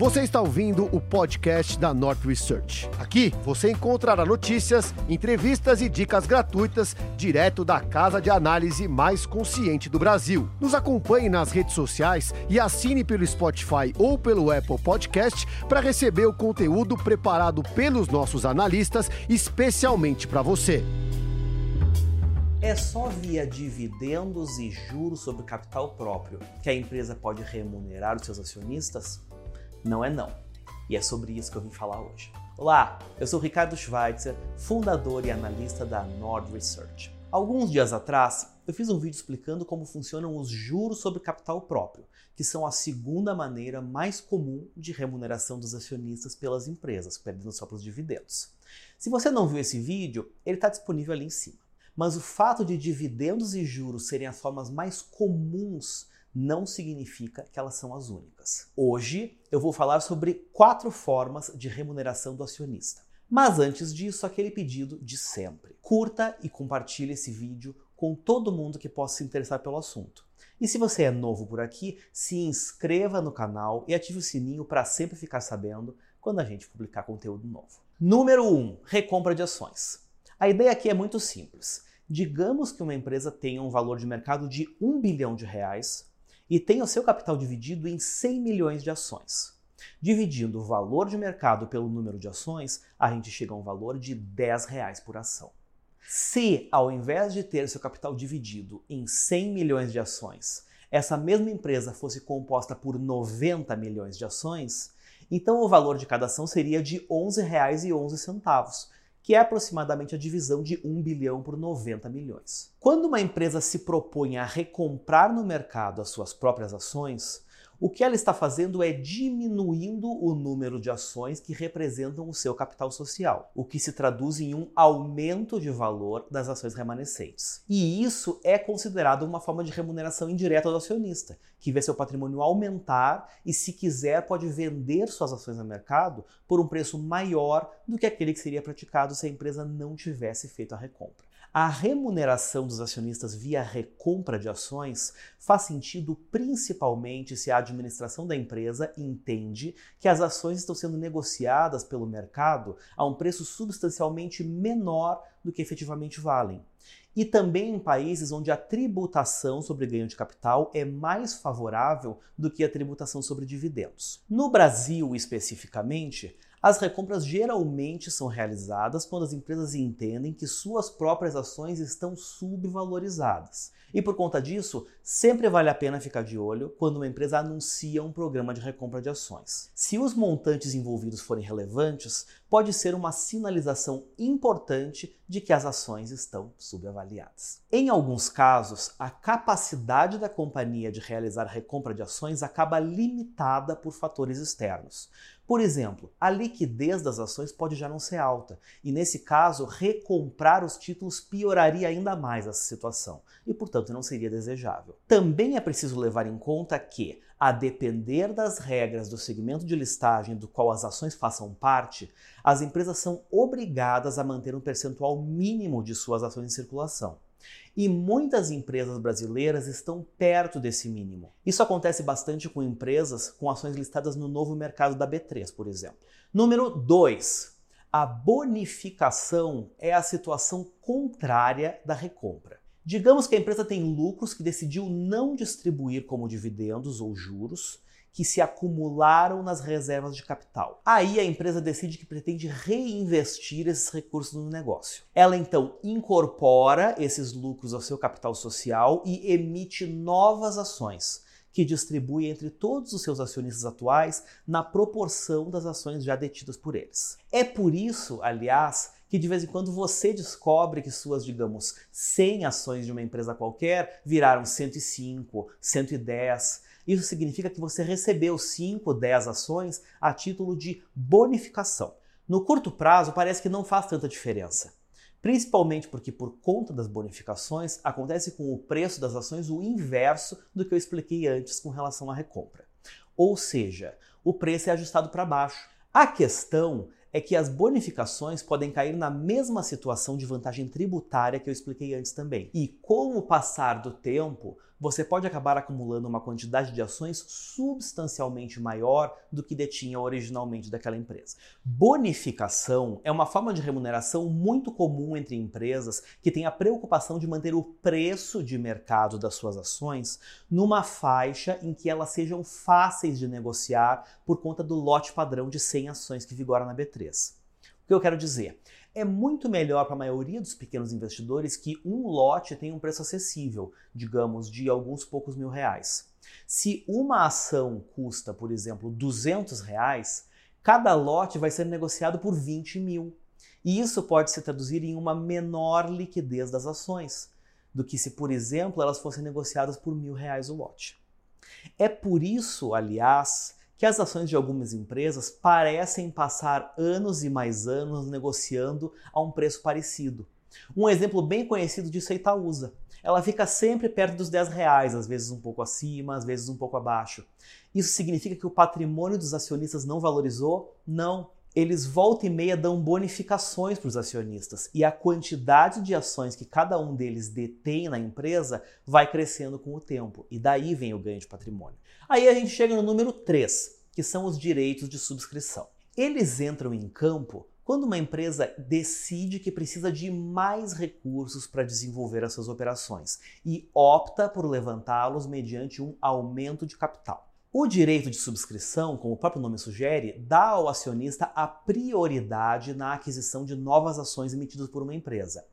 Você está ouvindo o podcast da North Research. Aqui você encontrará notícias, entrevistas e dicas gratuitas direto da casa de análise mais consciente do Brasil. Nos acompanhe nas redes sociais e assine pelo Spotify ou pelo Apple Podcast para receber o conteúdo preparado pelos nossos analistas especialmente para você. É só via dividendos e juros sobre capital próprio que a empresa pode remunerar os seus acionistas? Não é não. E é sobre isso que eu vim falar hoje. Olá, eu sou Ricardo Schweitzer, fundador e analista da Nord Research. Alguns dias atrás, eu fiz um vídeo explicando como funcionam os juros sobre capital próprio, que são a segunda maneira mais comum de remuneração dos acionistas pelas empresas, perdendo só para os dividendos. Se você não viu esse vídeo, ele está disponível ali em cima. Mas o fato de dividendos e juros serem as formas mais comuns não significa que elas são as únicas. Hoje eu vou falar sobre quatro formas de remuneração do acionista. Mas antes disso, aquele pedido de sempre. Curta e compartilhe esse vídeo com todo mundo que possa se interessar pelo assunto. E se você é novo por aqui, se inscreva no canal e ative o sininho para sempre ficar sabendo quando a gente publicar conteúdo novo. Número 1. Um, recompra de ações. A ideia aqui é muito simples. Digamos que uma empresa tenha um valor de mercado de 1 bilhão de reais e tem o seu capital dividido em 100 milhões de ações. Dividindo o valor de mercado pelo número de ações, a gente chega a um valor de 10 reais por ação. Se, ao invés de ter seu capital dividido em 100 milhões de ações, essa mesma empresa fosse composta por 90 milhões de ações, então o valor de cada ação seria de R$ 11,11, que é aproximadamente a divisão de 1 bilhão por 90 milhões. Quando uma empresa se propõe a recomprar no mercado as suas próprias ações, o que ela está fazendo é diminuindo o número de ações que representam o seu capital social, o que se traduz em um aumento de valor das ações remanescentes. E isso é considerado uma forma de remuneração indireta do acionista, que vê seu patrimônio aumentar e, se quiser, pode vender suas ações no mercado por um preço maior do que aquele que seria praticado se a empresa não tivesse feito a recompra. A remuneração dos acionistas via recompra de ações faz sentido principalmente se a administração da empresa entende que as ações estão sendo negociadas pelo mercado a um preço substancialmente menor do que efetivamente valem. E também em países onde a tributação sobre ganho de capital é mais favorável do que a tributação sobre dividendos. No Brasil, especificamente, as recompras geralmente são realizadas quando as empresas entendem que suas próprias ações estão subvalorizadas. E por conta disso, sempre vale a pena ficar de olho quando uma empresa anuncia um programa de recompra de ações. Se os montantes envolvidos forem relevantes, pode ser uma sinalização importante de que as ações estão subavaliadas. Em alguns casos, a capacidade da companhia de realizar recompra de ações acaba limitada por fatores externos. Por exemplo, a liquidez das ações pode já não ser alta, e nesse caso, recomprar os títulos pioraria ainda mais essa situação, e portanto não seria desejável. Também é preciso levar em conta que, a depender das regras do segmento de listagem do qual as ações façam parte, as empresas são obrigadas a manter um percentual mínimo de suas ações em circulação. E muitas empresas brasileiras estão perto desse mínimo. Isso acontece bastante com empresas com ações listadas no novo mercado da B3, por exemplo. Número 2. A bonificação é a situação contrária da recompra. Digamos que a empresa tem lucros que decidiu não distribuir como dividendos ou juros que se acumularam nas reservas de capital. Aí a empresa decide que pretende reinvestir esses recursos no negócio. Ela então incorpora esses lucros ao seu capital social e emite novas ações que distribui entre todos os seus acionistas atuais na proporção das ações já detidas por eles. É por isso, aliás, que de vez em quando você descobre que suas, digamos, 100 ações de uma empresa qualquer viraram 105, 110 isso significa que você recebeu 5, 10 ações a título de bonificação. No curto prazo, parece que não faz tanta diferença. Principalmente porque, por conta das bonificações, acontece com o preço das ações o inverso do que eu expliquei antes com relação à recompra. Ou seja, o preço é ajustado para baixo. A questão é que as bonificações podem cair na mesma situação de vantagem tributária que eu expliquei antes também. E com o passar do tempo, você pode acabar acumulando uma quantidade de ações substancialmente maior do que detinha originalmente daquela empresa. Bonificação é uma forma de remuneração muito comum entre empresas que têm a preocupação de manter o preço de mercado das suas ações numa faixa em que elas sejam fáceis de negociar por conta do lote padrão de 100 ações que vigora na B3. O que eu quero dizer? É muito melhor para a maioria dos pequenos investidores que um lote tenha um preço acessível, digamos, de alguns poucos mil reais. Se uma ação custa, por exemplo, 200 reais, cada lote vai ser negociado por 20 mil. E isso pode se traduzir em uma menor liquidez das ações do que se, por exemplo, elas fossem negociadas por mil reais o lote. É por isso, aliás, que as ações de algumas empresas parecem passar anos e mais anos negociando a um preço parecido. Um exemplo bem conhecido disso é Itaúsa. Ela fica sempre perto dos 10 reais, às vezes um pouco acima, às vezes um pouco abaixo. Isso significa que o patrimônio dos acionistas não valorizou? Não. Eles volta e meia dão bonificações para os acionistas e a quantidade de ações que cada um deles detém na empresa vai crescendo com o tempo e daí vem o ganho de patrimônio. Aí a gente chega no número 3, que são os direitos de subscrição. Eles entram em campo quando uma empresa decide que precisa de mais recursos para desenvolver as suas operações e opta por levantá-los mediante um aumento de capital. O direito de subscrição, como o próprio nome sugere, dá ao acionista a prioridade na aquisição de novas ações emitidas por uma empresa.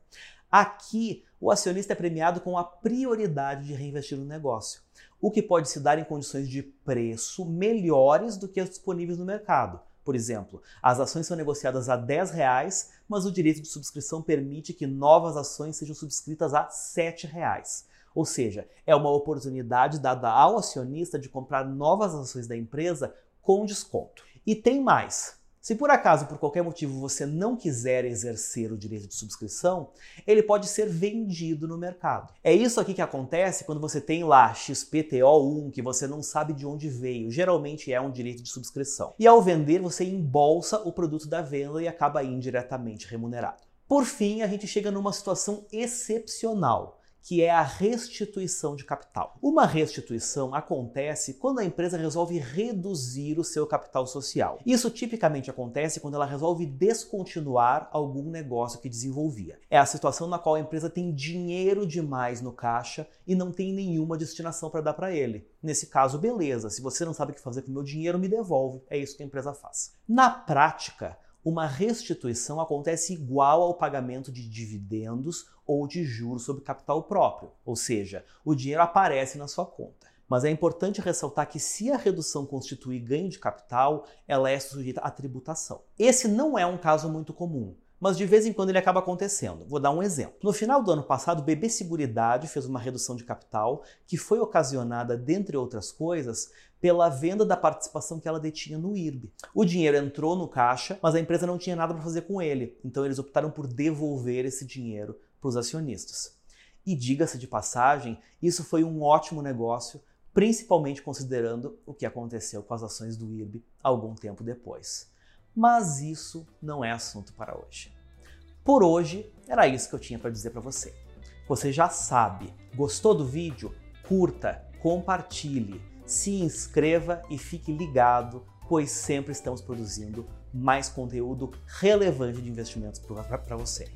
Aqui, o acionista é premiado com a prioridade de reinvestir no negócio o que pode se dar em condições de preço melhores do que as disponíveis no mercado. Por exemplo, as ações são negociadas a 10 reais, mas o direito de subscrição permite que novas ações sejam subscritas a 7 reais. Ou seja, é uma oportunidade dada ao acionista de comprar novas ações da empresa com desconto. E tem mais. Se por acaso, por qualquer motivo, você não quiser exercer o direito de subscrição, ele pode ser vendido no mercado. É isso aqui que acontece quando você tem lá XPTO1 que você não sabe de onde veio. Geralmente é um direito de subscrição. E ao vender, você embolsa o produto da venda e acaba indiretamente remunerado. Por fim, a gente chega numa situação excepcional que é a restituição de capital. Uma restituição acontece quando a empresa resolve reduzir o seu capital social. Isso tipicamente acontece quando ela resolve descontinuar algum negócio que desenvolvia. É a situação na qual a empresa tem dinheiro demais no caixa e não tem nenhuma destinação para dar para ele. Nesse caso, beleza, se você não sabe o que fazer com o meu dinheiro, me devolve. É isso que a empresa faz. Na prática, uma restituição acontece igual ao pagamento de dividendos ou de juros sobre capital próprio, ou seja, o dinheiro aparece na sua conta. Mas é importante ressaltar que se a redução constituir ganho de capital, ela é sujeita à tributação. Esse não é um caso muito comum mas de vez em quando ele acaba acontecendo. Vou dar um exemplo. No final do ano passado, o BB Seguridade fez uma redução de capital que foi ocasionada, dentre outras coisas, pela venda da participação que ela detinha no IRB. O dinheiro entrou no caixa, mas a empresa não tinha nada para fazer com ele, então eles optaram por devolver esse dinheiro para os acionistas. E diga-se de passagem, isso foi um ótimo negócio, principalmente considerando o que aconteceu com as ações do IRB algum tempo depois. Mas isso não é assunto para hoje. Por hoje, era isso que eu tinha para dizer para você. Você já sabe, gostou do vídeo? Curta, compartilhe, se inscreva e fique ligado, pois sempre estamos produzindo mais conteúdo relevante de investimentos para você.